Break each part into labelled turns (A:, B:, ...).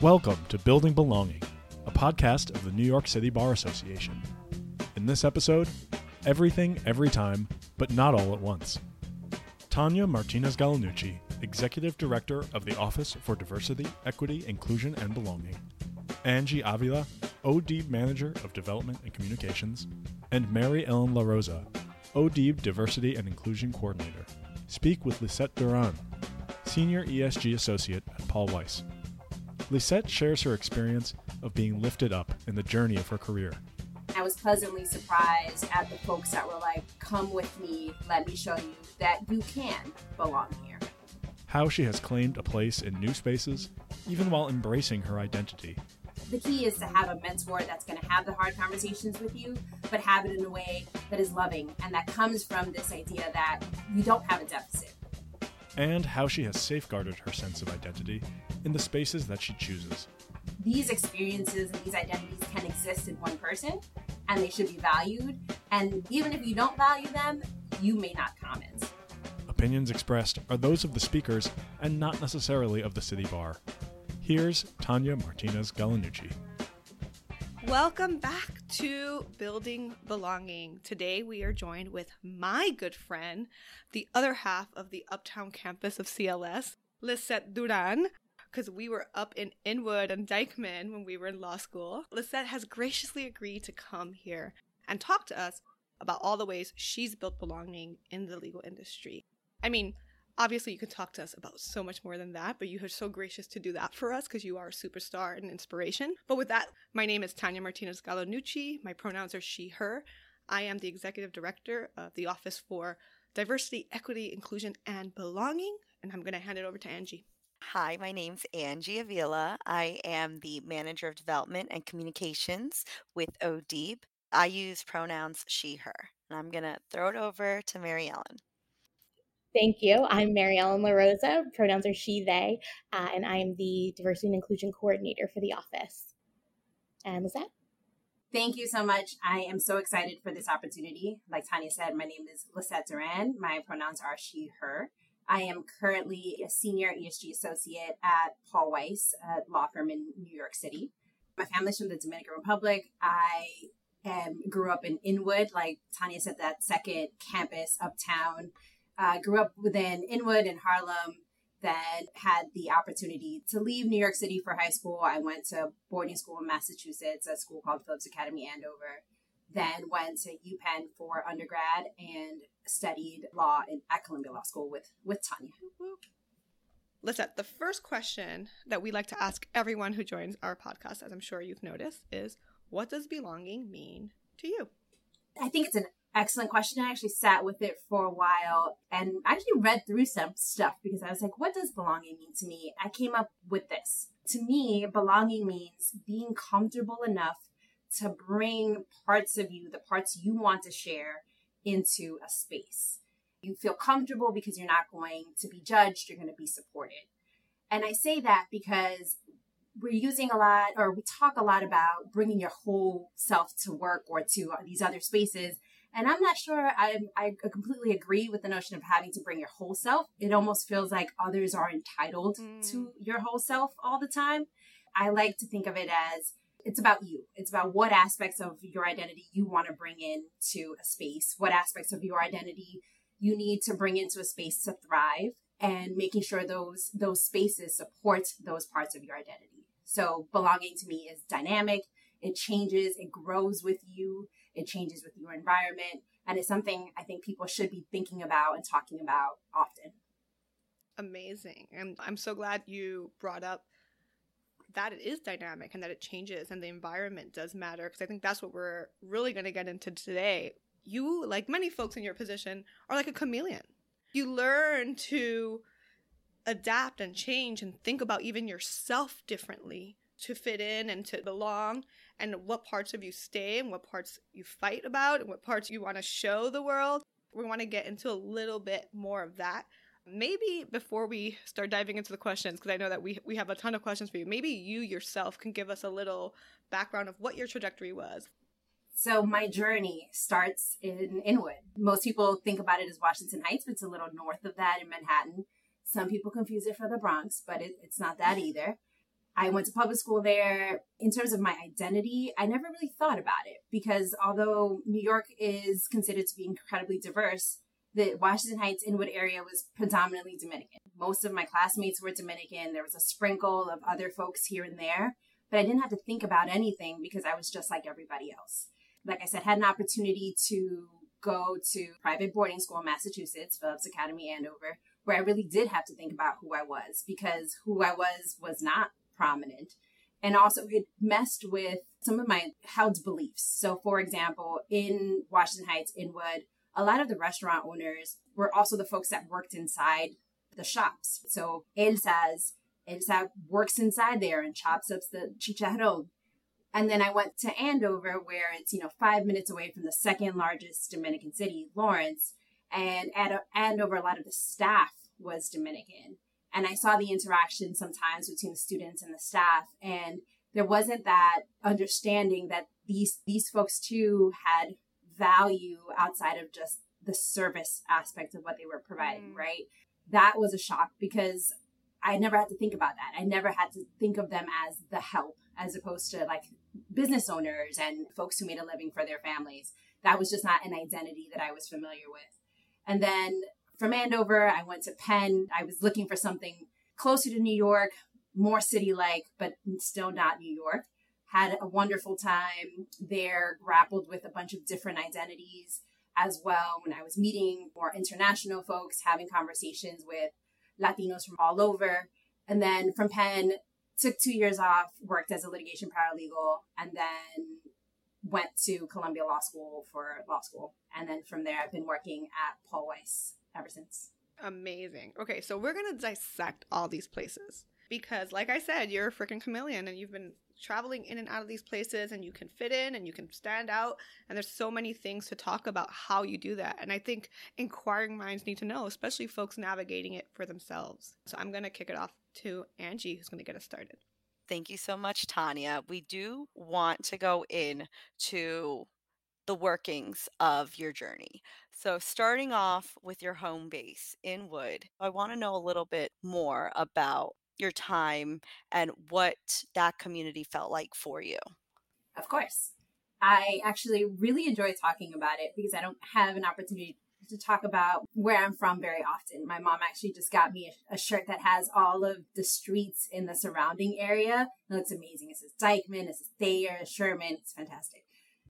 A: Welcome to Building Belonging, a podcast of the New York City Bar Association. In this episode, everything every time, but not all at once. Tanya Martinez Gallinucci, Executive Director of the Office for Diversity, Equity, Inclusion, and Belonging. Angie Avila, ODEIB Manager of Development and Communications. And Mary Ellen LaRosa, ODEIB Diversity and Inclusion Coordinator. Speak with Lissette Duran, Senior ESG Associate at Paul Weiss. Lissette shares her experience of being lifted up in the journey of her career.
B: I was pleasantly surprised at the folks that were like, come with me, let me show you that you can belong here.
A: How she has claimed a place in new spaces, even while embracing her identity.
B: The key is to have a mentor that's going to have the hard conversations with you, but have it in a way that is loving and that comes from this idea that you don't have a deficit.
A: And how she has safeguarded her sense of identity in the spaces that she chooses.
B: These experiences and these identities can exist in one person and they should be valued. And even if you don't value them, you may not comment.
A: Opinions expressed are those of the speakers and not necessarily of the city bar. Here's Tanya Martinez Gallinucci.
C: Welcome back to Building Belonging. Today we are joined with my good friend, the other half of the Uptown campus of CLS, Lissette Duran, because we were up in Inwood and Dyckman when we were in law school. Lissette has graciously agreed to come here and talk to us about all the ways she's built belonging in the legal industry. I mean, obviously you can talk to us about so much more than that, but you are so gracious to do that for us because you are a superstar and inspiration. But with that, my name is Tanya Martinez Gallinucci. My pronouns are she, her. I am the executive director of the Office for Diversity, Equity, Inclusion, and Belonging, and I'm going to hand it over to Angie.
D: Hi, my name's Angie Avila. I am the Manager of Development and Communications with ODEIB. I use pronouns she, her. And I'm going to throw it over to Mary Ellen.
E: Thank you. I'm Mary Ellen La Rosa. Pronouns are she, they, uh, and I am the Diversity and Inclusion Coordinator for the office. And Lissette?
B: Thank you so much. I am so excited for this opportunity. Like Tanya said, my name is Lissette Duran. My pronouns are she, her. I am currently a senior ESG associate at Paul Weiss, a law firm in New York City. My family's from the Dominican Republic. I grew up in Inwood, like Tanya said, that second campus uptown. Uh, grew up within Inwood and Harlem. Then had the opportunity to leave New York City for high school. I went to boarding school in Massachusetts, a school called Phillips Academy Andover. Then went to UPenn for undergrad and studied law in, at Columbia Law School with with Tanya.
C: Listen, the first question that we like to ask everyone who joins our podcast, as I'm sure you've noticed, is what does belonging mean to you?
B: I think it's an excellent question. I actually sat with it for a while and actually read through some stuff because I was like, what does belonging mean to me? I came up with this. To me, belonging means being comfortable enough to bring parts of you, the parts you want to share, into a space. You feel comfortable because you're not going to be judged, you're going to be supported. And I say that because we're using a lot, or we talk a lot about bringing your whole self to work or to these other spaces. And I'm not sure I, I completely agree with the notion of having to bring your whole self. It almost feels like others are entitled mm. to your whole self all the time. I like to think of it as it's about you. It's about what aspects of your identity you want to bring into a space, what aspects of your identity you need to bring into a space to thrive and making sure those those spaces support those parts of your identity. So belonging to me is dynamic, it changes, it grows with you, it changes with your environment, and it's something I think people should be thinking about and talking about often.
C: Amazing. And I'm so glad you brought up that it is dynamic and that it changes and the environment does matter because I think that's what we're really going to get into today. You, like many folks in your position, are like a chameleon. You learn to adapt and change and think about even yourself differently to fit in and to belong and what parts of you stay and what parts you fight about and what parts you want to show the world. We want to get into a little bit more of that maybe before we start diving into the questions, because I know that we, we have a ton of questions for you, maybe you yourself can give us a little background of what your trajectory was.
B: So my journey starts in Inwood. Most people think about it as Washington Heights, but it's a little north of that in Manhattan. Some people confuse it for the Bronx, but it, it's not that either. I went to public school there. In terms of my identity, I never really thought about it because although New York is considered to be incredibly diverse, the Washington Heights Inwood area was predominantly Dominican. Most of my classmates were Dominican. There was a sprinkle of other folks here and there, but I didn't have to think about anything because I was just like everybody else. Like I said, had an opportunity to go to private boarding school in Massachusetts, Phillips Academy, Andover, where I really did have to think about who I was because who I was was not prominent. And also, it messed with some of my held beliefs. So, for example, in Washington Heights, Inwood, a lot of the restaurant owners were also the folks that worked inside the shops. So, Elsa's, Elsa works inside there and chops up the chicharron. And then I went to Andover, where it's, you know, five minutes away from the second largest Dominican city, Lawrence. And at Andover, a lot of the staff was Dominican. And I saw the interaction sometimes between the students and the staff. And there wasn't that understanding that these these folks too had value outside of just the service aspect of what they were providing, mm. right? That was a shock because I never had to think about that. I never had to think of them as the help as opposed to like business owners and folks who made a living for their families. That was just not an identity that I was familiar with. And then from Andover, I went to Penn. I was looking for something closer to New York, more city like, but still not New York. Had a wonderful time there, grappled with a bunch of different identities as well when I was meeting more international folks, having conversations with Latinos from all over. And then from Penn, took two years off, worked as a litigation paralegal, and then went to Columbia Law School for law school. And then from there, I've been working at Paul Weiss ever since.
C: Amazing. Okay, so we're going to dissect all these places because, like I said, you're a freaking chameleon and you've been traveling in and out of these places and you can fit in and you can stand out. And there's so many things to talk about how you do that. And I think inquiring minds need to know, especially folks navigating it for themselves. So I'm going to kick it off to Angie, who's going to get us started.
D: Thank you so much, Tanya. We do want to go in to the workings of your journey. So, starting off with your home base Inwood, I want to know a little bit more about your time and what that community felt like for you.
B: Of course. I actually really enjoy talking about it because I don't have an opportunity to talk about where I'm from very often. My mom actually just got me a, a shirt that has all of the streets in the surrounding area. It looks amazing. It says Dyckman, it says Thayer, Sherman. It's fantastic.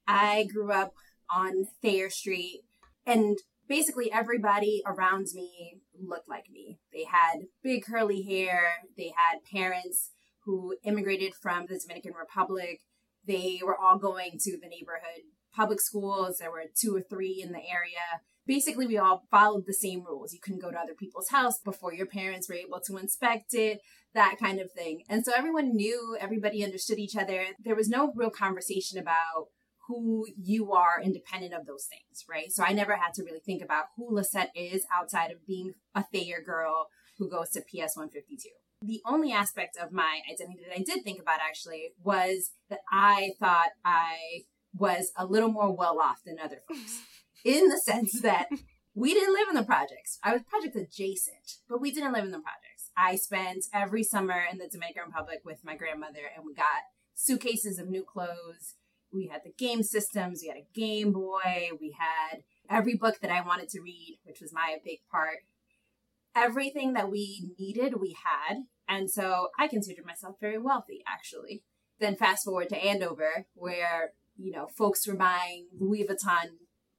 B: I grew up on Thayer Street and basically everybody around me looked like me. They had big curly hair. They had parents who immigrated from the Dominican Republic. They were all going to the neighborhood public schools. There were two or three in the area. Basically, we all followed the same rules. You couldn't go to other people's house before your parents were able to inspect it, that kind of thing. And so everyone knew, everybody understood each other. There was no real conversation about who you are independent of those things, right? So I never had to really think about who Lissette is outside of being a Thayer girl who goes to PS 152. The only aspect of my identity that I did think about actually was that I thought I was a little more well off than other folks in the sense that we didn't live in the projects. I was project adjacent, but we didn't live in the projects. I spent every summer in the Dominican Republic with my grandmother and we got suitcases of new clothes we had the game systems, we had a Game Boy, we had every book that I wanted to read, which was my big part. Everything that we needed, we had. And so I considered myself very wealthy, actually. Then fast forward to Andover, where, you know, folks were buying Louis Vuitton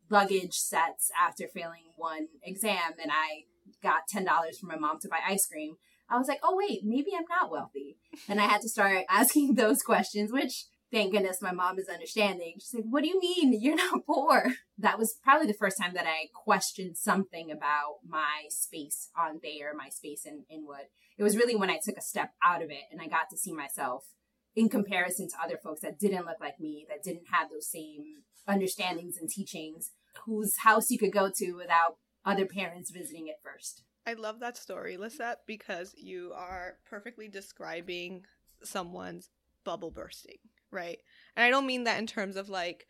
B: luggage sets after failing one exam, and I got $10 from my mom to buy ice cream. I was like, oh, wait, maybe I'm not wealthy. And I had to start asking those questions, which thank goodness my mom is understanding. She's like, What do you mean? You're not poor. That was probably the first time that I questioned something about my space on Thayer, my space in Inwood. It was really when I took a step out of it and I got to see myself in comparison to other folks that didn't look like me, that didn't have those same understandings and teachings, whose house you could go to without other parents visiting it first.
C: I love that story, Lissette, because you are perfectly describing someone's bubble bursting right? And I don't mean that in terms of like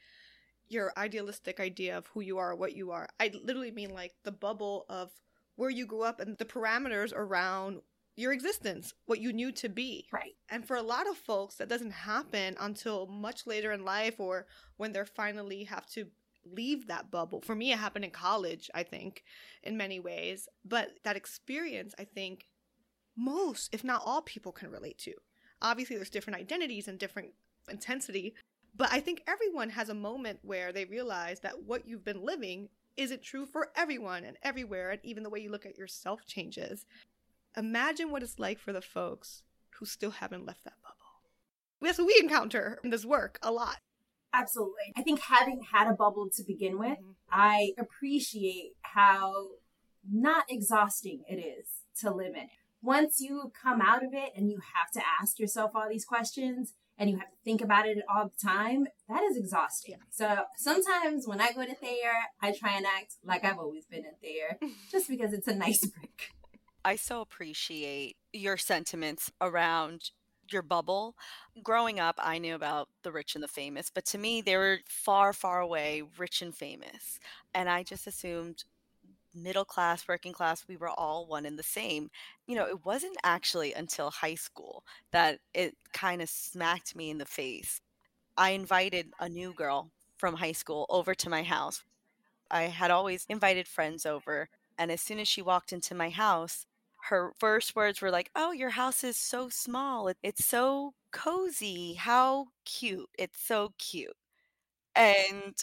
C: your idealistic idea of who you are, what you are. I literally mean like the bubble of where you grew up and the parameters around your existence, what you knew to be.
B: Right.
C: And for a lot of folks, that doesn't happen until much later in life or when they're finally have to leave that bubble. For me, it happened in college, I think, in many ways. But that experience, I think, most, if not all people can relate to. Obviously, there's different identities and different intensity, but I think everyone has a moment where they realize that what you've been living isn't true for everyone and everywhere, and even the way you look at yourself changes. Imagine what it's like for the folks who still haven't left that bubble. That's what we encounter in this work a lot.
B: Absolutely. I think having had a bubble to begin with,
C: Mhm.
B: I appreciate how not exhausting it is to live in. it. Once you come out of it and you have to ask yourself all these questions and you have to think about it all the time, that is exhausting. So sometimes when I go to Thayer, I try and act like I've always been in Thayer just because it's a nice break.
D: I so appreciate your sentiments around your bubble. Growing up, I knew about the rich and the famous, but to me, they were far, far away, rich and famous. And I just assumed middle class, working class, we were all one and the same. You know, it wasn't actually until high school that it kind of smacked me in the face. I invited a new girl from high school over to my house. I had always invited friends over, and as soon as she walked into my house, her first words were like, "Oh, your house is so small. It's so cozy. How cute. It's so cute." And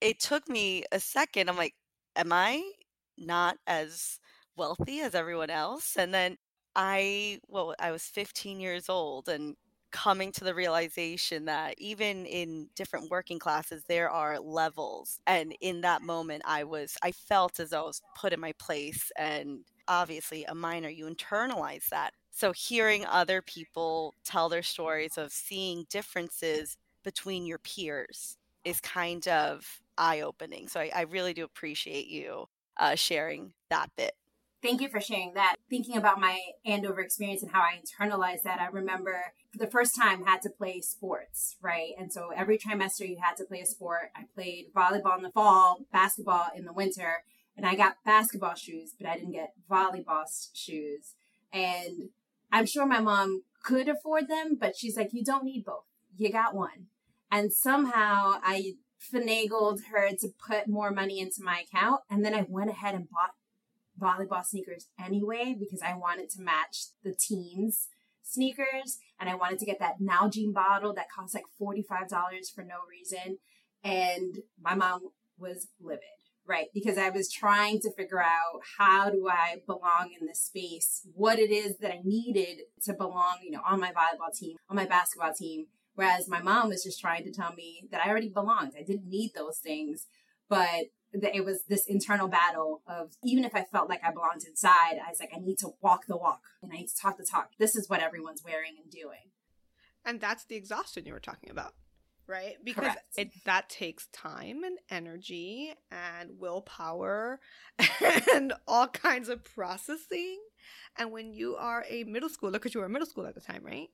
D: it took me a second. I'm like, "Am I not as wealthy as everyone else?" And then I, well, I was 15 years old and coming to the realization that even in different working classes there are levels and in that moment i was i felt as though i was put in my place and obviously a minor you internalize that so hearing other people tell their stories of seeing differences between your peers is kind of eye-opening so i, I really do appreciate you uh, sharing that bit
B: Thank you for sharing that. Thinking about my Andover experience and how I internalized that, I remember for the first time had to play sports, right? And so every trimester you had to play a sport. I played volleyball in the fall, basketball in the winter, and I got basketball shoes, but I didn't get volleyball shoes. And I'm sure my mom could afford them, but she's like, you don't need both. You got one. And somehow I finagled her to put more money into my account. And then I went ahead and bought volleyball sneakers anyway because I wanted to match the teens sneakers and I wanted to get that Nalgene bottle that cost like $45 for no reason. And my mom was livid, right? Because I was trying to figure out how do I belong in this space, what it is that I needed to belong, you know, on my volleyball team, on my basketball team. Whereas my mom was just trying to tell me that I already belonged. I didn't need those things. But that it was this internal battle of even if I felt like I belonged inside, I was like, I need to walk the walk and I need to talk the talk. This is what everyone's wearing and doing.
C: And that's the exhaustion you were talking about, right? Because
B: Correct.
C: it that takes time and energy and willpower and all kinds of processing. And when you are a middle schooler, because you were a middle school at the time, right?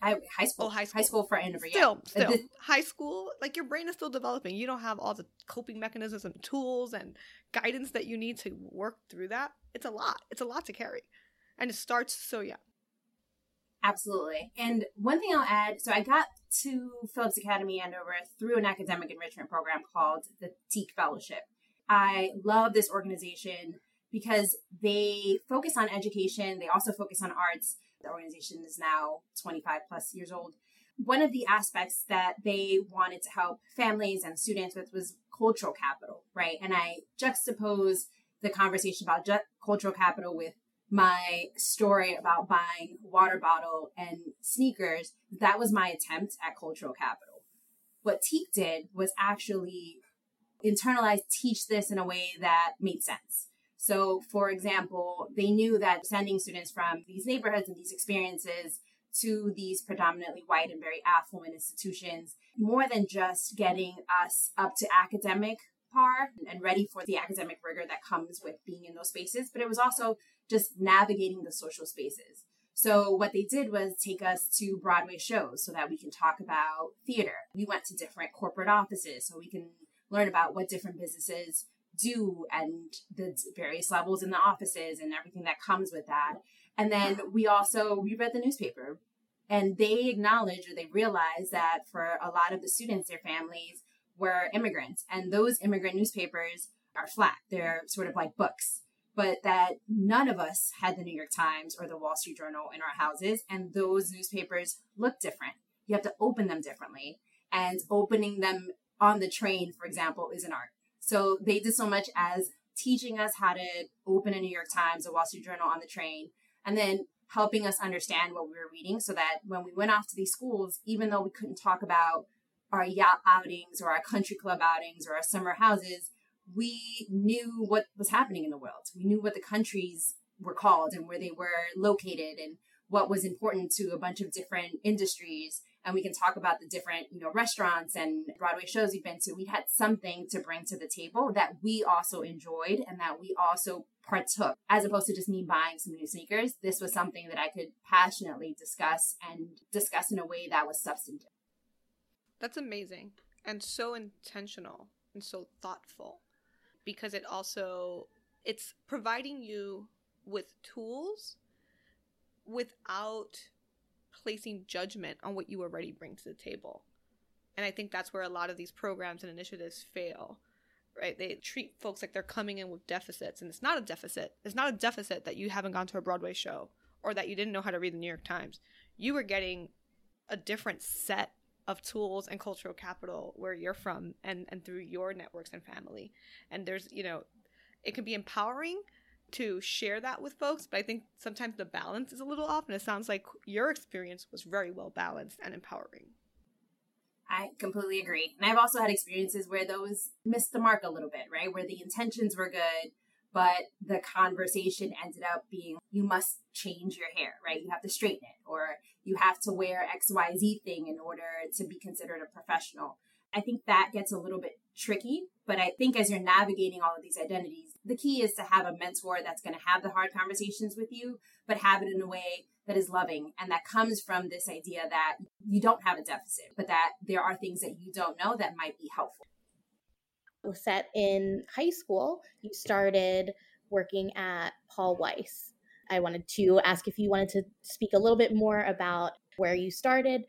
B: I, high school,
C: Oh, high
B: high
C: school.
B: school for Andover. yeah.
C: Still,
B: Uh,
C: still, high school, like your brain is still developing. You don't have all the coping mechanisms and tools and guidance that you need to work through that. It's a lot. It's a lot to carry, and it starts so young.
B: Absolutely. And one thing I'll add so I got to Phillips Academy Andover through an academic enrichment program called the TEAK Fellowship. I love this organization because they focus on education, they also focus on arts. The organization is now 25 plus years old. One of the aspects that they wanted to help families and students with was cultural capital, right? And I juxtapose the conversation about ju- cultural capital with my story about buying water bottle and sneakers, that was my attempt at cultural capital. What TEAK did was actually internalize, teach this in a way that made sense. So, for example, they knew that sending students from these neighborhoods and these experiences to these predominantly white and very affluent institutions, more than just getting us up to academic par and ready for the academic rigor that comes with being in those spaces, but it was also just navigating the social spaces. So what they did was take us to Broadway shows so that we can talk about theater. We went to different corporate offices so we can learn about what different businesses do and the various levels in the offices and everything that comes with that. And then we also we read the newspaper and they acknowledge or they realize that for a lot of the students, their families were immigrants. And those immigrant newspapers are flat. They're sort of like books. But that none of us had the New York Times or the Wall Street Journal in our houses. And those newspapers look different. You have to open them differently. And opening them on the train, for example, is an art. So they did so much as teaching us how to open a New York Times, a Wall Street Journal on the train, and then helping us understand what we were reading so that when we went off to these schools, even though we couldn't talk about our yacht outings or our country club outings or our summer houses, we knew what was happening in the world. We knew what the countries were called and where they were located and what was important to a bunch of different industries and we can talk about the different you know restaurants and broadway shows we've been to. We had something to bring to the table that we also enjoyed and that we also partook. As opposed to just me buying some new sneakers this was something that i could passionately discuss and discuss in a way that was substantive.
C: That's amazing and so intentional and so thoughtful because it also it's providing you with tools without placing judgment on what you already bring to the table. And I think that's where a lot of these programs and initiatives fail, right? They treat folks like they're coming in with deficits, and it's not a deficit. It's not a deficit that you haven't gone to a Broadway show or that you didn't know how to read the New York Times. You were getting a different set of tools and cultural capital where you're from and, and through your networks and family. And there's, you know, it can be empowering to share that with folks, but I think sometimes the balance is a little off, and it sounds like your experience was very well balanced and empowering.
B: I completely agree. And I've also had experiences where those missed the mark a little bit, right? Where the intentions were good, but the conversation ended up being you must change your hair, right? You have to straighten it, or you have to wear XYZ thing in order to be considered a professional. I think that gets a little bit tricky, but I think as you're navigating all of these identities, the key is to have a mentor that's going to have the hard conversations with you, but have it in a way that is loving and that comes from this idea that you don't have a deficit, but that there are things that you don't know that might be helpful.
E: Was set in high school, you started working at Paul Weiss. I wanted to ask if you wanted to speak a little bit more about where you started,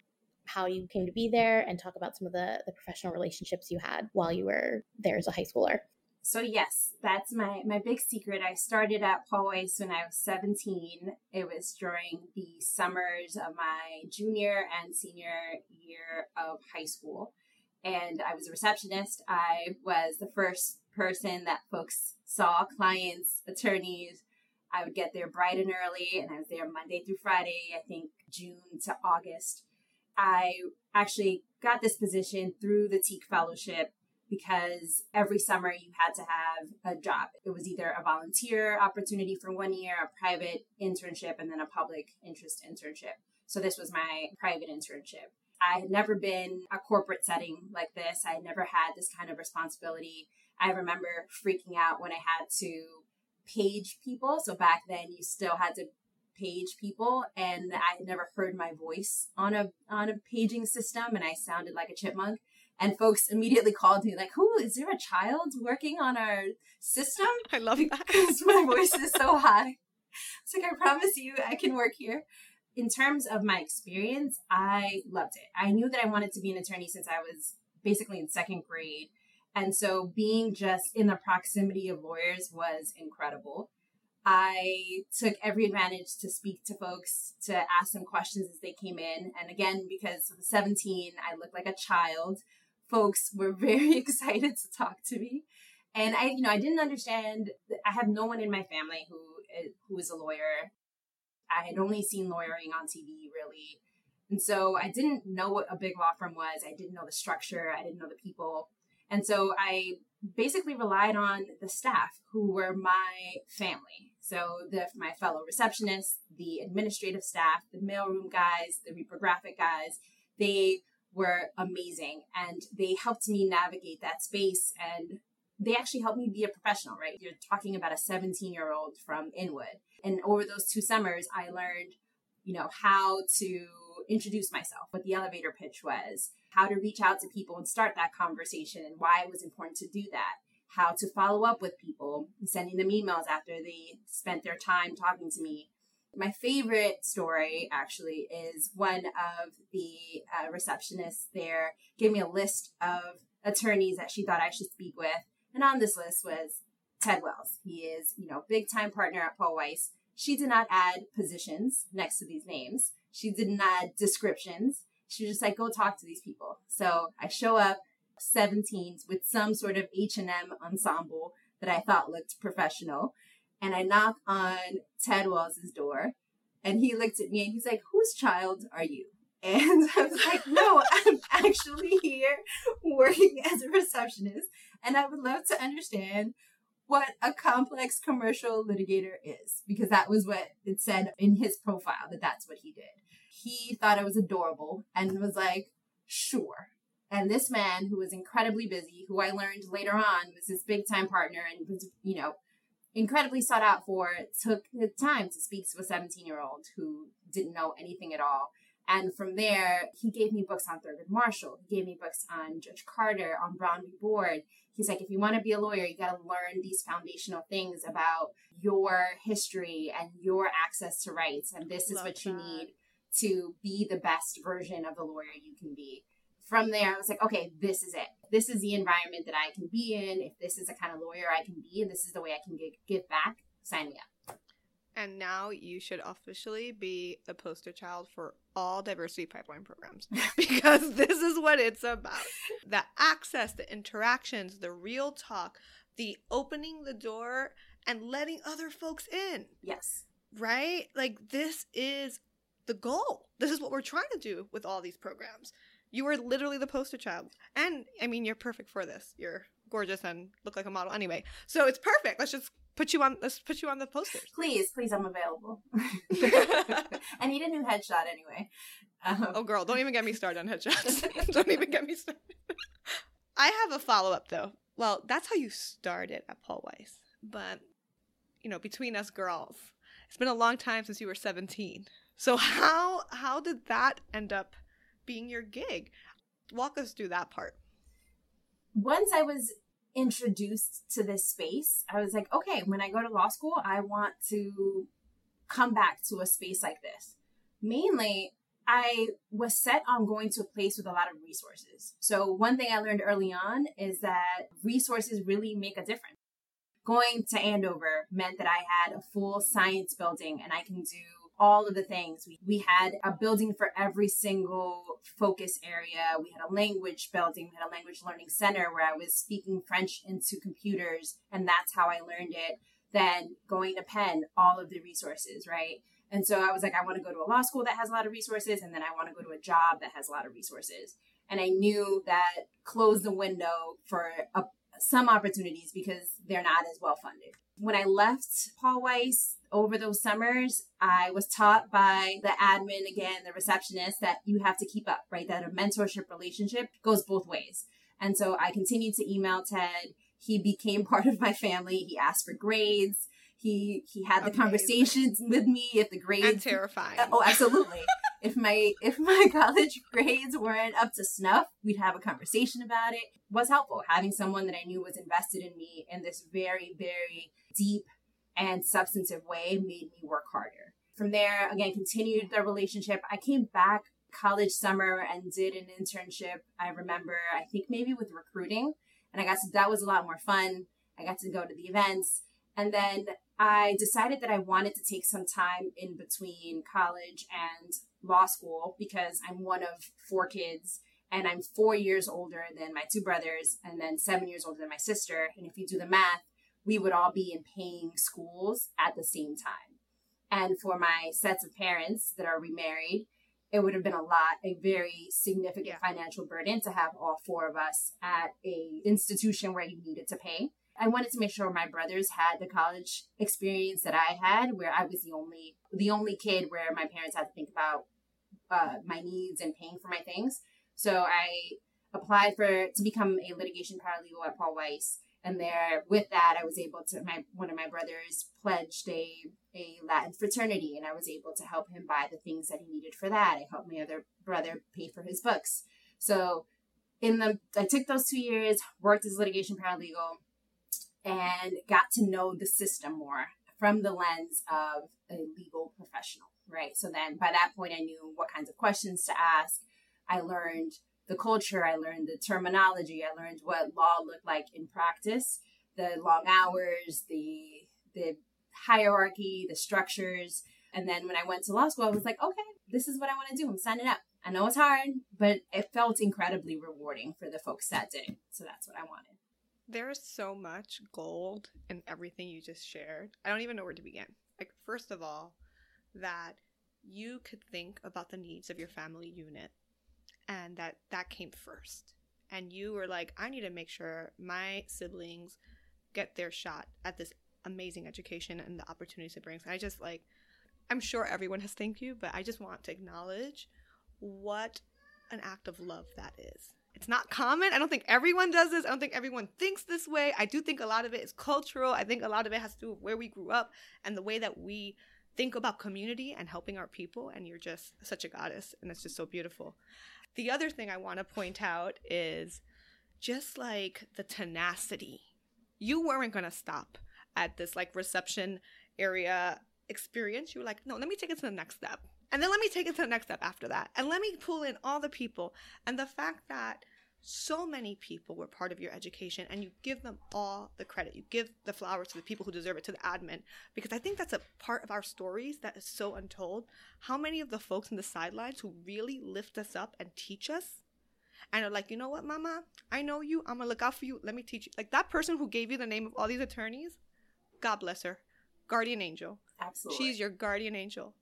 E: how you came to be there, and talk about some of the, the professional relationships you had while you were there as a high schooler
B: so yes, that's my my big secret. I started at Paul Weiss when I was 17. It was during the summers of my junior and senior year of high school. And I was a receptionist. I was the first person that folks saw, clients, attorneys. I would get there bright and early, and I was there Monday through Friday, I think June to August. I actually got this position through the TEAK Fellowship because every summer you had to have a job. It was either a volunteer opportunity for one year, a private internship, and then a public interest internship. So this was my private internship. I had never been a corporate setting like this. I never had this kind of responsibility. I remember freaking out when I had to page people. So back then you still had to page people and I had never heard my voice on a on a paging system and I sounded like a chipmunk. And folks immediately called me like who is there a child working on our system?
C: I love that.
B: Because my voice is so high. It's like i promise you i can work here. In terms of my experience i loved it. I knew that i wanted to be an attorney since i was basically in second grade. And so being just in the proximity of lawyers was incredible I took every advantage to speak to folks, to ask them questions as they came in. And again, because I was 17, I looked like a child folks were very excited to talk to me. And I, you know, I didn't understand. I have no one in my family who eh, who is a lawyer. I had only seen lawyering on TV, really, and so I didn't know what a big law firm was. I didn't know the structure. I didn't know the people, and so I basically relied on the staff who were my family. So the my fellow receptionists, the administrative staff, the mailroom guys, the reprographic guys. They were amazing and they helped me navigate that space and they actually helped me be a professional, right? You're talking about a 17 year old from Inwood. And over those two summers, I learned, you know, how to introduce myself, what the elevator pitch was, how to reach out to people and start that conversation and why it was important to do that, how to follow up with people, sending them emails after they spent their time talking to me. My favorite story actually is one of the uh, receptionists there gave me a list of attorneys that she thought I should speak with. And on this list was Ted Wells. He is, you know, big time partner at Paul Weiss. She did not add positions next to these names. She didn't add descriptions. She was just like, go talk to these people. So I show up 17 with some sort of H&M ensemble that I thought looked professional. And I knock on Ted Wells's door and he looked at me and he's like, whose child are you? And I was like, no, I'm actually here working as a receptionist. And I would love to understand what a complex commercial litigator is, because that was what it said in his profile that that's what he did. He thought it was adorable and was like, sure. And this man, who was incredibly busy, who I learned later on was his big time partner and was, you know, incredibly sought out for, took the time to speak to a 17 year old who didn't know anything at all. And from there, he gave me books on Thurgood Marshall. He gave me books on Judge Carter, on Brown v. Board. He's like, if you want to be a lawyer, you got to learn these foundational things about your history and your access to rights. And this is what
C: that.
B: you need to be the best version of the lawyer you can be. From there, I was like, okay, this is it. This is the environment that I can be in. If this is the kind of lawyer I can be, and this is the way I can give, give back, sign me up.
C: And now you should officially be the poster child for all diversity pipeline programs because this is what it's about. The access, the interactions, the real talk, the opening the door and letting other folks in,
B: Yes.
C: right? Like this is the goal. This is what we're trying to do with all these programs. You are literally the poster child. And I mean, you're perfect for this. You're gorgeous and look like a model anyway. So it's perfect. Let's just put you on let's put you on the posters.
B: Please, please, I'm available. I need a new headshot anyway. Um,
C: Oh, girl, don't even get me started on headshots. don't even get me started. I have a follow up though. Well, that's how you started at Paul Weiss. But, you know, between us girls, it's been a long time since you were 17. So how how did that end up being your gig? Walk us through that part.
B: once I was introduced to this space, I was like, okay, when I go to law school, I want to come back to a space like this. Mainly, I was set on going to a place with a lot of resources. So, one thing I learned early on is that resources really make a difference. Going to Andover meant that I had a full science building and I can do all of the things. We, we had a building for every single focus area. We had a language building. We had a language learning center where I was speaking French into computers, and that's how I learned it. Then going to Penn, all of the resources, right? And so I was like, I want to go to a law school that has a lot of resources, and then I want to go to a job that has a lot of resources. And I knew that closed the window for a, some opportunities because they're not as well funded. When I left Paul Weiss over those summers, I was taught by the admin, again, the receptionist, that you have to keep up, right? That a mentorship relationship goes both ways. And so I continued to email Ted. He became part of my family. He asked for grades. He he had the
C: Amazing.
B: conversations with me if the
C: And
B: grades
C: terrifying.
B: Oh, absolutely. if my if my college grades weren't up to snuff, we'd have a conversation about it. Was helpful having someone that I knew was invested in me in this very very deep and substantive way made me work harder. From there, again, continued the relationship. I came back college summer and did an internship. I remember, I think maybe with recruiting, and I got that was a lot more fun. I got to go to the events, and then I decided that I wanted to take some time in between college and law school because I'm one of four kids and I'm four years older than my two brothers and then seven years older than my sister. And if you do the math, we would all be in paying schools at the same time. And for my sets of parents that are remarried, it would have been a lot, a very significant
C: Yeah.
B: financial burden to have all four of us at a institution where you needed to pay. I wanted to make sure my brothers had the college experience that I had, where I was the only the only kid where my parents had to think about uh, my needs and paying for my things. So I applied for to become a litigation paralegal at Paul Weiss, and there with that I was able to my one of my brothers pledged a a Latin fraternity, and I was able to help him buy the things that he needed for that. I helped my other brother pay for his books. So in the I took those two years, worked as a litigation paralegal, and got to know the system more. from the lens of a legal professional, right? So then by that point, I knew what kinds of questions to ask. I learned the culture, I learned the terminology, I learned what law looked like in practice, the long hours, the the hierarchy, the structures. And then when I went to law school, I was like, okay, this is what I want to do. I'm signing up. I know it's hard, but it felt incredibly rewarding for the folks that did. So that's what I wanted.
C: There is so much gold in everything you just shared. I don't even know where to begin. Like, first of all, that you could think about the needs of your family unit and that that came first. And you were like, I need to make sure my siblings get their shot at this amazing education and the opportunities it brings. And I just like, I'm sure everyone has thanked you, but I just want to acknowledge what an act of love that is. It's not common. I don't think everyone does this. I don't think everyone thinks this way. I do think a lot of it is cultural. I think a lot of it has to do with where we grew up and the way that we think about community and helping our people. And you're just such a goddess. And it's just so beautiful. The other thing I want to point out is just like the tenacity. You weren't going to stop at this like reception area experience. You were like, no, let me take it to the next step. And then let me take it to the next step after that. And let me pull in all the people. And the fact that so many people were part of your education and you give them all the credit. You give the flowers to the people who deserve it, to the admin. Because I think that's a part of our stories that is so untold. How many of the folks in the sidelines who really lift us up and teach us and are like, you know what, mama? I know you. I'm going to look out for you. Let me teach you. Like that person who gave you the name of all these attorneys, God bless her. Guardian angel.
B: Absolutely.
C: She's your guardian angel.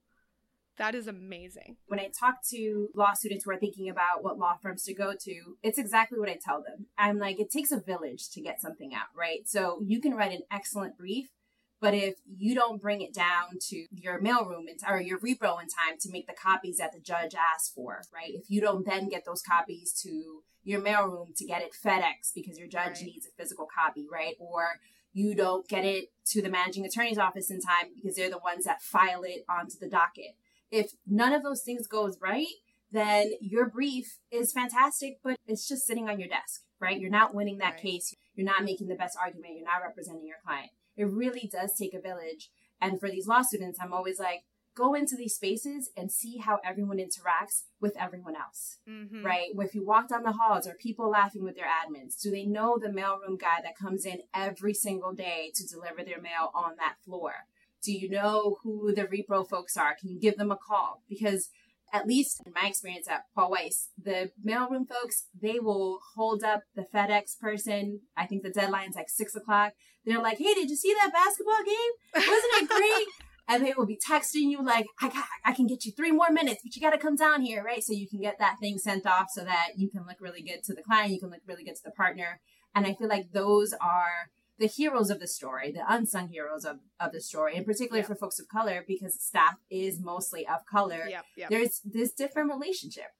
C: That is amazing.
B: When I talk to law students who are thinking about what law firms to go to, it's exactly what I tell them. I'm like, it takes a village to get something out, right? So you can write an excellent brief, but if you don't bring it down to your mailroom or your repro in time to make the copies that the judge asked for, right? If you don't then get those copies to your mailroom to get it FedEx because your judge
C: Right.
B: needs a physical copy, right? Or you don't get it to the managing attorney's office in time because they're the ones that file it onto the docket. If none of those things goes right, then your brief is fantastic, but it's just sitting on your desk, right? You're not winning that
C: Right.
B: case. You're not making the best argument. You're not representing your client. It really does take a village. And for these law students, I'm always like, go into these spaces and see how everyone interacts with everyone else
C: Mm-hmm.
B: right? If you walk down the halls, are people laughing with their admins? Do they know the mailroom guy that comes in every single day to deliver their mail on that floor? Do you know who the repro folks are? Can you give them a call? Because at least in my experience at Paul Weiss, the mailroom folks, they will hold up the FedEx person. I think the deadline's like six o'clock. They're like, hey, did you see that basketball game? Wasn't it great? and they will be texting you like, I got, I can get you three more minutes, but you got to come down here, right? So you can get that thing sent off so that you can look really good to the client, you can look really good to the partner. And I feel like those are the heroes of the story, the unsung heroes of, of the story, and particularly
C: Yeah.
B: for folks of color, because staff is mostly of color.
C: Yep. Yep.
B: There's this different relationship.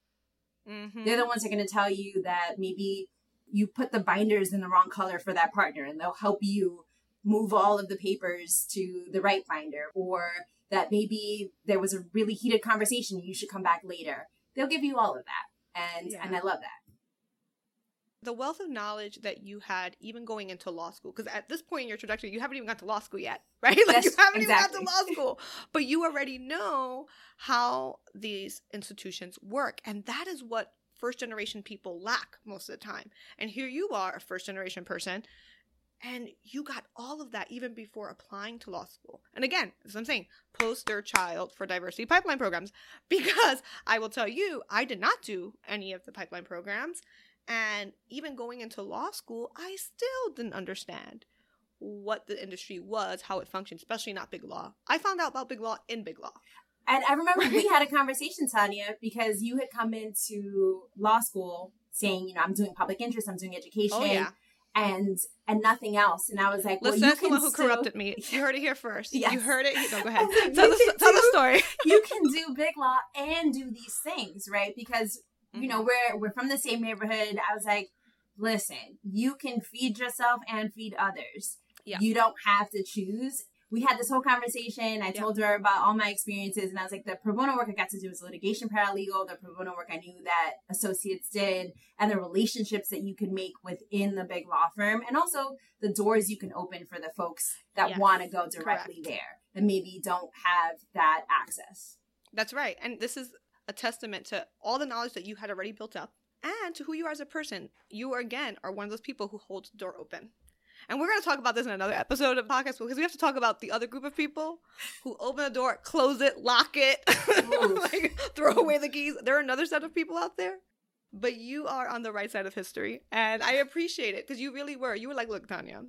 C: Mm-hmm.
B: They're the ones that are going to tell you that maybe you put the binders in the wrong color for that partner and they'll help you move all of the papers to the right binder or that maybe there was a really heated conversation you should come back later they'll give you all of that and
C: Yeah.
B: and i love that
C: the wealth of knowledge that you had even going into law school because at this point in your trajectory you haven't even got to law school yet right? Like you haven't even got to law school but you already know how these institutions work and that is what first generation people lack most of the time. And here you are a first generation person and you got all of that even before applying to law school. And again as i'm saying poster child for diversity pipeline programs because i will tell you i did not do any of the pipeline programs and even going into law school, I still didn't understand what the industry was, how it functioned, especially not big law. I found out about big law in big law.
B: and i remember we had a conversation tanya because you had come into law school saying you know i'm doing public interest i'm doing oh, education
C: Oh yeah,
B: and and nothing else and i was like well
C: listen,
B: you
C: that's the
B: can
C: one who
B: still-
C: corrupted me. You heard it here first. You heard it. No, go ahead.
B: like,
C: tell, the,
B: can
C: tell the story.
B: you can do big law and do these things, right? Because you
C: Mm-hmm.
B: know we're we're from the same neighborhood. I was like, listen, you can feed yourself and feed others.
C: Yeah.
B: You don't have to choose. we had this whole conversation. I told her about all my experiences, and I was like, the pro bono work I got to do was litigation paralegal. The pro bono work I knew that associates did, and the relationships that you could make within the big law firm, and also the doors you can open for the folks that
C: Yes,
B: want to go directly
C: correct.
B: there and maybe don't have that access.
C: That's right. And this is a testament to all the knowledge that you had already built up and to who you are as a person. You again, are one of those people who holds the door open. And we're going to talk about this in another episode of podcast because we have to talk about the other group of people who open the door, close it, lock it, like, throw away the keys. There are another set of people out there. But you are on the right side of history. And I appreciate it because you really were. You were like, look, Tanya,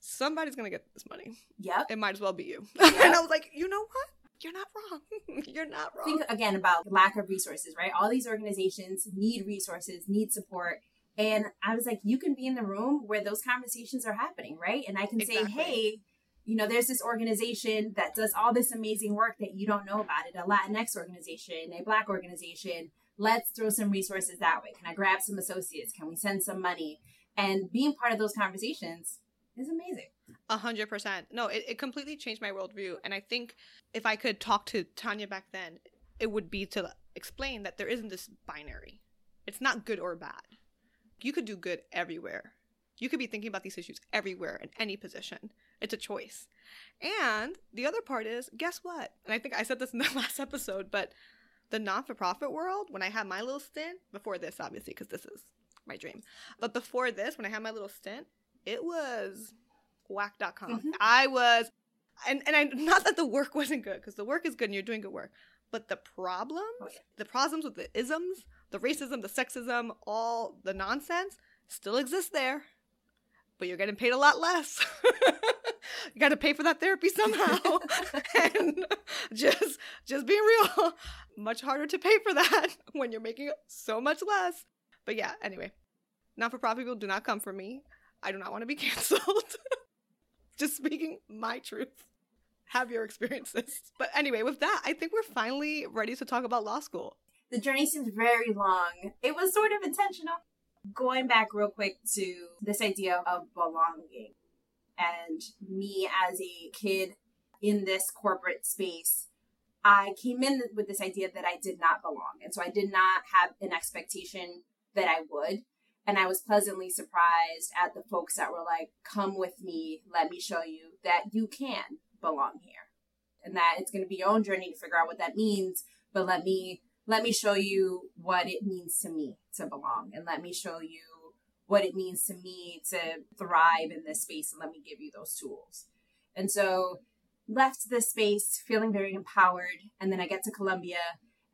C: somebody's going to get this money.
B: Yeah.
C: It might as well be you. and I was like, you know what? You're not wrong. You're not wrong.
B: think again about lack of resources, right? All these organizations need resources, need support. And I was like, you can be in the room where those conversations are happening, right? And I can
C: Exactly.
B: say, hey, you know, there's this organization that does all this amazing work that you don't know about it, a Latinx organization, a Black organization. Let's throw some resources that way. Can I grab some associates? Can we send some money? And being part of those conversations is amazing.
C: A hundred percent. No, it, it completely changed my worldview. And I think if I could talk to Tanya back then, it would be to explain that there isn't this binary. It's not good or bad. You could do good everywhere. You could be thinking about these issues everywhere in any position. It's a choice. And the other part is, guess what? And I think I said this in the last episode, but the non for profit world, when I had my little stint, before this, obviously, because this is my dream, but before this, when I had my little stint, it was whack.com.
B: Mhm.
C: I was, and, and I, not that the work wasn't good, because the work is good and you're doing good work, but the problems,
B: Oh,
C: the problems with the isms, the racism, the sexism, all the nonsense still exists there, but you're getting paid a lot less. you got to pay for that therapy somehow, and just just being real, much harder to pay for that when you're making so much less. But yeah, anyway, not for profit people do not come for me. I do not want to be canceled. Just speaking my truth. Have your experiences. But anyway, with that, I think we're finally ready to talk about law school.
B: the journey seems very long. It was sort of intentional. Going back real quick to this idea of belonging and me as a kid in this corporate space, I came in with this idea that I did not belong. And so I did not have an expectation that I would. And I was pleasantly surprised at the folks that were like, come with me, let me show you that you can belong here. And that it's going to be your own journey to figure out what that means, but let me let me show you what it means to me to belong and let me show you what it means to me to thrive in this space and let me give you those tools. And so left this space feeling very empowered and then I get to Columbia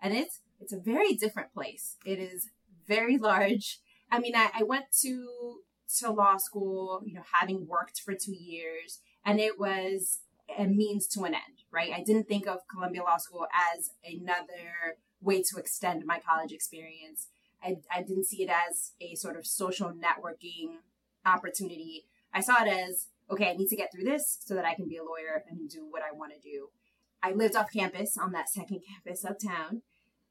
B: and it's it's a very different place. It is very large. I mean I, I went to to law school, you know, having worked for two years, and it was a means to an end, right? I didn't think of Columbia Law School as another way to extend my college experience. I, I didn't see it as a sort of social networking opportunity. I saw it as, okay, I need to get through this so that I can be a lawyer and do what I want to do. I lived off campus on that second campus uptown,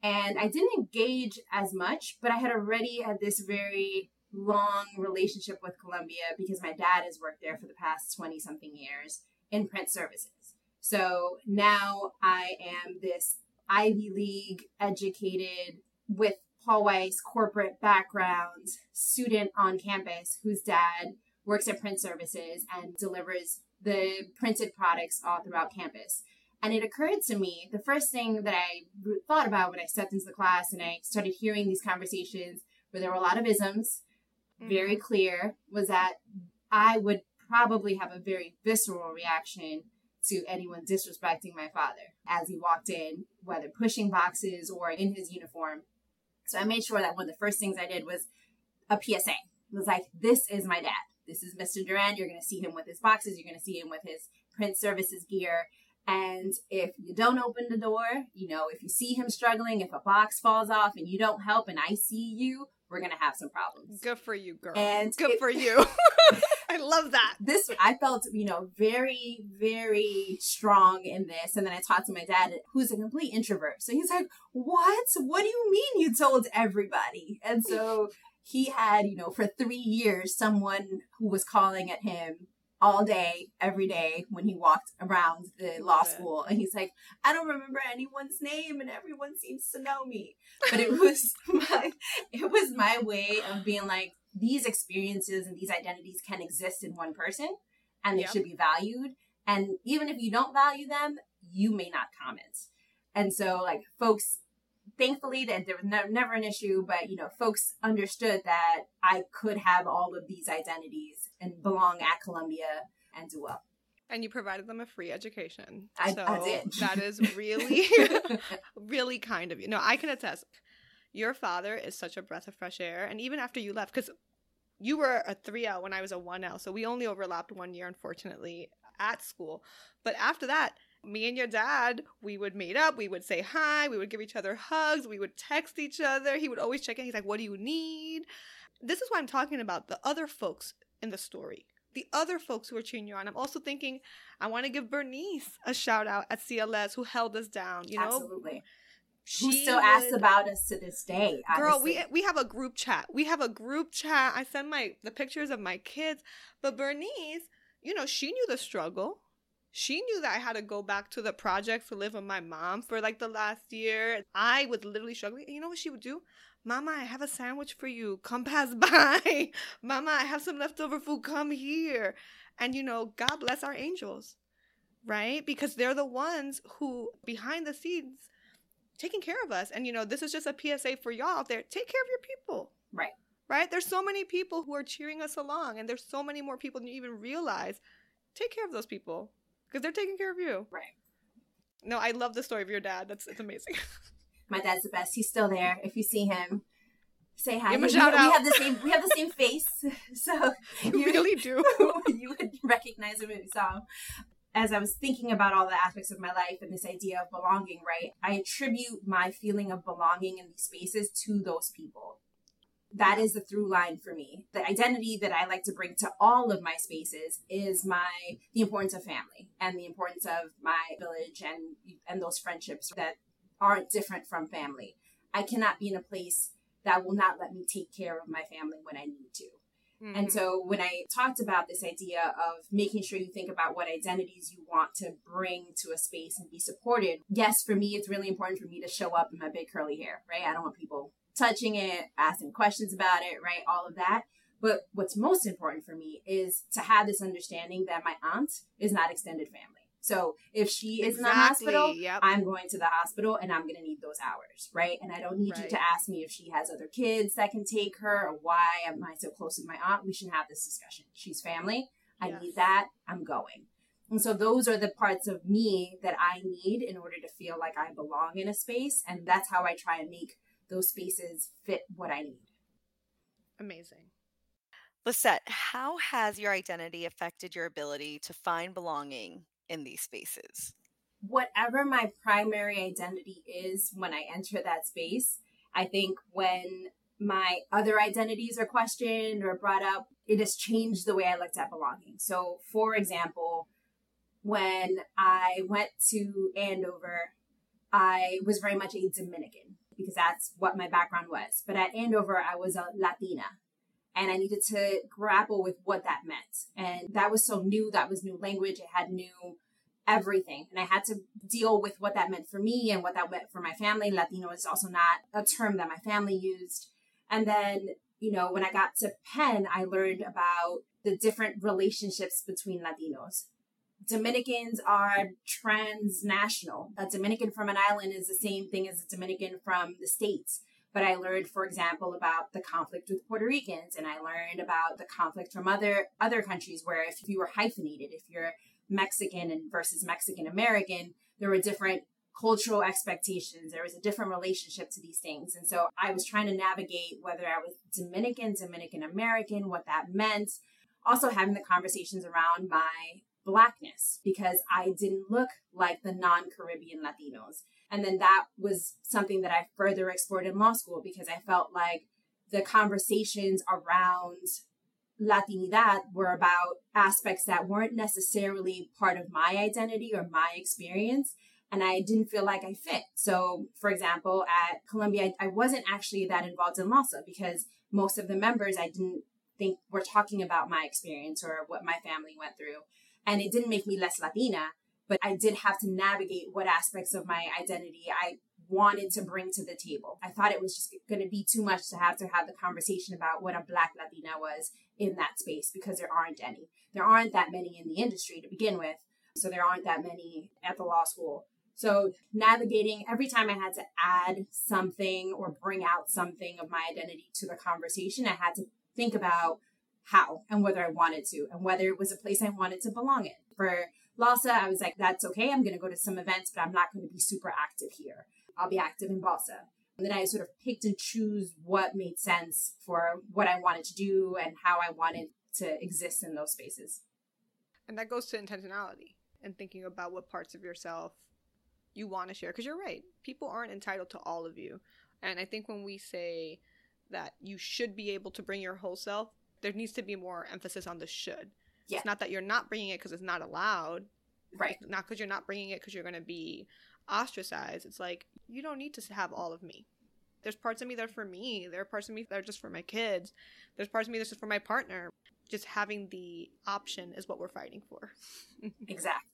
B: and I didn't engage as much, but I had already had this very long relationship with Columbia because my dad has worked there for the past 20 something years in print services. So now I am this Ivy League educated with Paul Weiss corporate background student on campus whose dad works at print services and delivers the printed products all throughout campus. And it occurred to me, the first thing that I thought about when I stepped into the class and I started hearing these conversations where there were a lot of isms, mm-hmm. very clear, was that I would probably have a very visceral reaction to anyone disrespecting my father as he walked in, whether pushing boxes or in his uniform. So I made sure that one of the first things I did was a PSA. It was like, this is my dad. This is Mr. Duran. You're going to see him with his boxes. You're going to see him with his print services gear. And if you don't open the door, you know, if you see him struggling, if a box falls off and you don't help and I see you, we're going to have some problems.
C: Good for you, girl.
B: And
C: Good
B: it-
C: for you. I love that.
B: this I felt, you know, very, very strong in this. And then I talked to my dad, who's a complete introvert. So he's like, What? What do you mean you told everybody? And so he had, you know, for three years, someone who was calling at him all day, every day when he walked around the law school. And he's like, I don't remember anyone's name and everyone seems to know me. But it was my it was my way of being like, these experiences and these identities can exist in one person and they
C: Yep.
B: should be valued. And even if you don't value them, you may not comment. And so like folks thankfully that there was ne- never an issue but you know folks understood that i could have all of these identities and belong at columbia and do well
C: And you provided them a free education.
B: I-
C: so
B: I did.
C: that is really, really kind of you. No, I can attest. Your father is such a breath of fresh air. And even after you left, because you were a 3L when I was a 1L. So we only overlapped one year, unfortunately, at school. But after that, me and your dad, we would meet up, we would say hi, we would give each other hugs, we would text each other. He would always check in. He's like, What do you need? This is why I'm talking about the other folks in the story. The other folks who are cheering you on. I'm also thinking I want to give Bernice a shout out at CLS who held us down. You know,
B: absolutely who
C: She
B: still asks
C: would-
B: about us to this day
C: Girl, we we have a group chat. We have a group chat. I send my the pictures of my kids. But Bernice, you know, she knew the struggle. She knew that I had to go back to the project to live with my mom for like the last year. I was literally struggling. You know what she would do? Mama, I have a sandwich for you. Come pass by. Mama, I have some leftover food. Come here. And you know, God bless our angels, right? Because they're the ones who, behind the scenes, taking care of us. And you know, this is just a PSA for y'all out there. Take care of your people.
B: Right.
C: Right? There's so many people who are cheering us along, and there's so many more people than you even realize. Take care of those people because they're taking care of you.
B: Right.
C: No, I love the story of your dad. That's it's amazing.
B: my dad's the best he's still there if you see him say hi
C: Give him a
B: We-
C: shout
B: we,
C: out.
B: have the same we have the same face so
C: you really do.
B: you would recognize him if you saw him. As I was thinking about all the aspects of my life and this idea of belonging, right, I attribute my feeling of belonging in these spaces to those people. That is the through line for me. The identity that I like to bring to all of my spaces is my the importance of family and the importance of my village and and those friendships that aren't different from family. I cannot be in a place that will not let me take care of my family when I need to. And
C: Mhm.
B: so when I talked about this idea of making sure you think about what identities you want to bring to a space and be supported, yes, for me, it's really important for me to show up in my big curly hair, right? I don't want people touching it, asking questions about it, right? All of that. But what's most important for me is to have this understanding that my aunt is not extended family. So if she is in the hospital,
C: yep.
B: I'm going to the hospital and I'm going to need those hours, right? And I don't need you to ask me if she has other kids that can take her or why am I so close with my aunt. We should have this discussion. She's family. I
C: Yes.
B: need that. I'm going. And so those are the parts of me that I need in order to feel like I belong in a space. And that's how I try and make those spaces fit what I need.
C: Amazing.
D: Lissette, how has your identity affected your ability to find belonging in these spaces?
B: whatever my primary identity is when I enter that space, I think when my other identities are questioned or brought up, it has changed the way I looked at belonging. So, for example, when I went to Andover, I was very much a Dominican because that's what my background was. But at Andover, I was a Latina and I needed to grapple with what that meant. And that was so new, that was new language, it had new everything. And I had to deal with what that meant for me and what that meant for my family. Latino is also not a term that my family used. And then, you know, when I got to Penn, I learned about the different relationships between Latinos. Dominicans are transnational. A Dominican from an island is the same thing as a Dominican from the States. But I learned, for example, about the conflict with Puerto Ricans, and I learned about the conflict from other other countries where if you were hyphenated, if you're Mexican and versus Mexican American, there were different cultural expectations. There was a different relationship to these things. And so I was trying to navigate whether I was Dominican, Dominican American, what that meant. Also having the conversations around my blackness because I didn't look like the non-Caribbean Latinos. And then that was something that I further explored in law school because I felt like the conversations around Latinidad were about aspects that weren't necessarily part of my identity or my experience. And I didn't feel like I fit. So, for example, at Columbia, I wasn't actually that involved in LASA because most of the members I didn't think we're talking about my experience or what my family went through. And it didn't make me less Latina, but I did have to navigate what aspects of my identity I wanted to bring to the table. I thought it was just going to be too much to have to have the conversation about what a Black Latina was in that space because there aren't any. There aren't that many in the industry to begin with. So there aren't that many at the law school. So navigating every time I had to add something or bring out something of my identity to the conversation, I had to think about how and whether I wanted to and whether it was a place I wanted to belong in. For LASA, I was like, that's okay. I'm going to go to some events, but I'm not going to be super active here. I'll be active in BALSA. And then I sort of picked and choose what made sense for what I wanted to do and how I wanted to exist in those spaces.
C: And that goes to intentionality and thinking about what parts of yourself you want to share. Because you're right, people aren't entitled to all of you. And I think when we say that you should be able to bring your whole self, there needs to be more emphasis on the should. Yeah. It's not that you're not bringing it because it's not allowed.
B: Right.
C: It's not because you're not bringing it because you're going to be ostracized. It's like, you don't need to have all of me. There's parts of me that are for me. There are parts of me that are just for my kids. There's parts of me that's just for my partner. Just having the option is what we're fighting for.
B: exactly.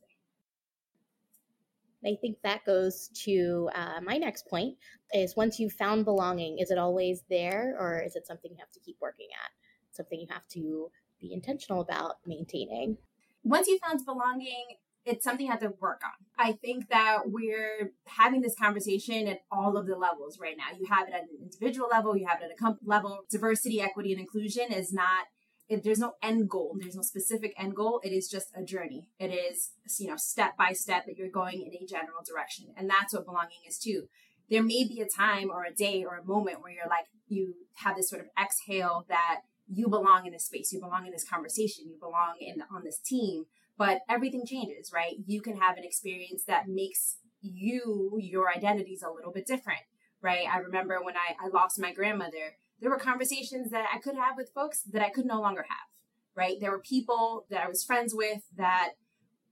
E: I think that goes to uh, my next point is once you've found belonging, is it always there or is it something you have to keep working at? Something you have to be intentional about maintaining?
B: Once you found belonging, it's something you have to work on. I think that we're having this conversation at all of the levels right now. You have it at an individual level, you have it at a company level. Diversity, equity, and inclusion is not if there's no end goal there's no specific end goal it is just a journey it is you know step by step that you're going in a general direction and that's what belonging is too there may be a time or a day or a moment where you're like you have this sort of exhale that you belong in this space you belong in this conversation you belong in on this team but everything changes, right? You can have an experience that makes you, your identities a little bit different, right? I remember when I, I lost my grandmother, there were conversations that I could have with folks that I could no longer have, right? There were people that I was friends with that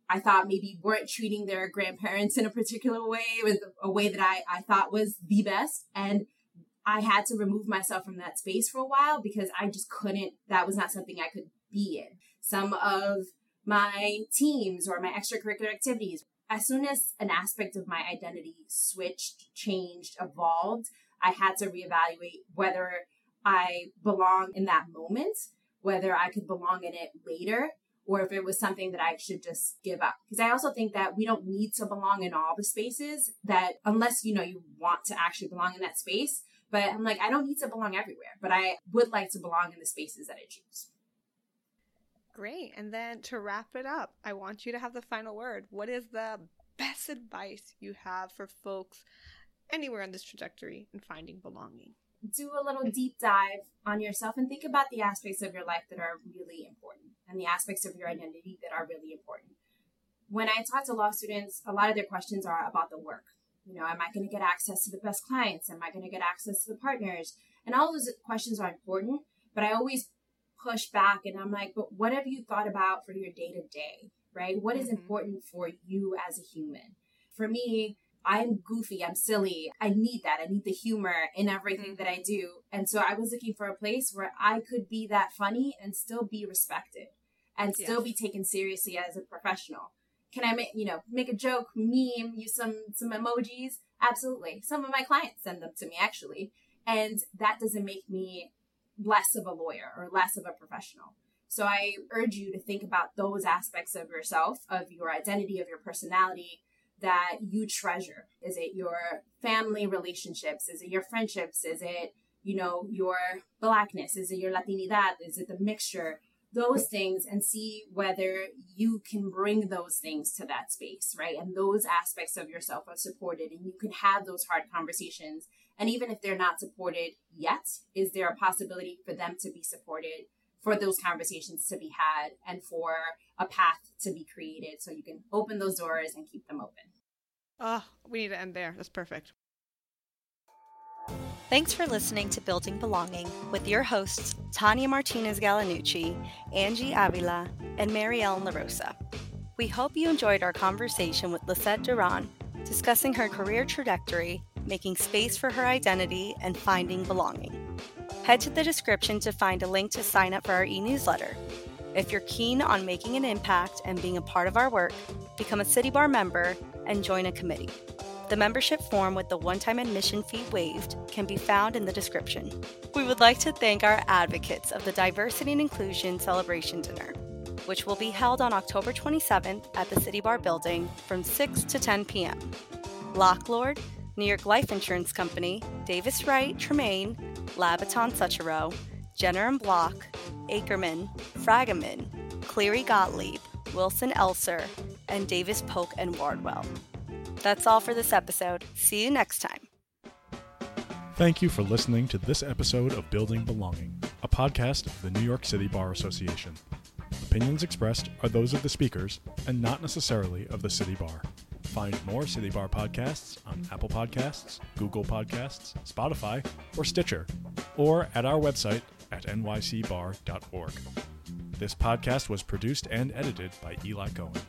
B: I thought maybe weren't treating their grandparents in a particular way, with a way that I, I thought was the best. And I had to remove myself from that space for a while because I just couldn't, that was not something I could be in. Some of my teams or my extracurricular activities. As soon as an aspect of my identity switched, changed, evolved, I had to reevaluate whether I belong in that moment, whether I could belong in it later, or if it was something that I should just give up. Because I also think that we don't need to belong in all the spaces that unless you know you want to actually belong in that space. But I'm like, I don't need to belong everywhere, but I would like to belong in the spaces that I choose.
C: Great. And then to wrap it up, I want you to have the final word. What is the best advice you have for folks anywhere on this trajectory in finding belonging?
B: Do a little deep dive on yourself and think about the aspects of your life that are really important and the aspects of your identity that are really important. When I talk to law students, a lot of their questions are about the work. You know, am I going to get access to the best clients? Am I going to get access to the partners? And all those questions are important, but I always push back and I'm like, but what have you thought about for your day to day, right? What is mm-hmm. important for you as a human? For me, I'm goofy, I'm silly. I need that. I need the humor in everything mm-hmm. that I do. And so I was looking for a place where I could be that funny and still be respected and still be taken seriously as a professional. Can I make, you know, make a joke, meme, use some some emojis? Absolutely. Some of my clients send them to me actually. And that doesn't make me less of a lawyer or less of a professional. So I urge you to think about those aspects of yourself, of your identity, of your personality that you treasure. Is it your family relationships? Is it your friendships? Is it, you know, your blackness? Is it your Latinidad? Is it the mixture? Those things and see whether you can bring those things to that space, right? And those aspects of yourself are supported and you can have those hard conversations and even if they're not supported yet, is there a possibility for them to be supported, for those conversations to be had, and for a path to be created so you can open those doors and keep them open?
C: Oh, we need to end there. That's perfect.
D: Thanks for listening to Building Belonging with your hosts, Tanya Martinez Gallinucci, Angie Avila, and Mary Ellen La Rosa. We hope you enjoyed our conversation with Lissette Duran, discussing her career trajectory making space for her identity, and finding belonging. Head to the description to find a link to sign up for our e newsletter. If you're keen on making an impact and being a part of our work, become a City Bar member and join a committee. The membership form with the one time admission fee waived can be found in the description. We would like to thank our advocates of the Diversity and Inclusion Celebration Dinner, which will be held on October 27th at the City Bar building from 6 to 10 p.m. Locke Lord, New York Life Insurance Company, Davis Wright Tremaine, Labaton Sucharow, Jenner and Block, Akerman, Fragomen, Cleary Gottlieb, Wilson Elser, and Davis Polk and Wardwell. That's all for this episode. See you next time.
A: Thank you for listening to this episode of Building Belonging, a podcast of the New York City Bar Association. Opinions expressed are those of the speakers and not necessarily of the City Bar. Find more City Bar podcasts on Apple Podcasts, Google Podcasts, Spotify, or Stitcher, or at our website at nycbar.org. This podcast was produced and edited by Eli Cohen.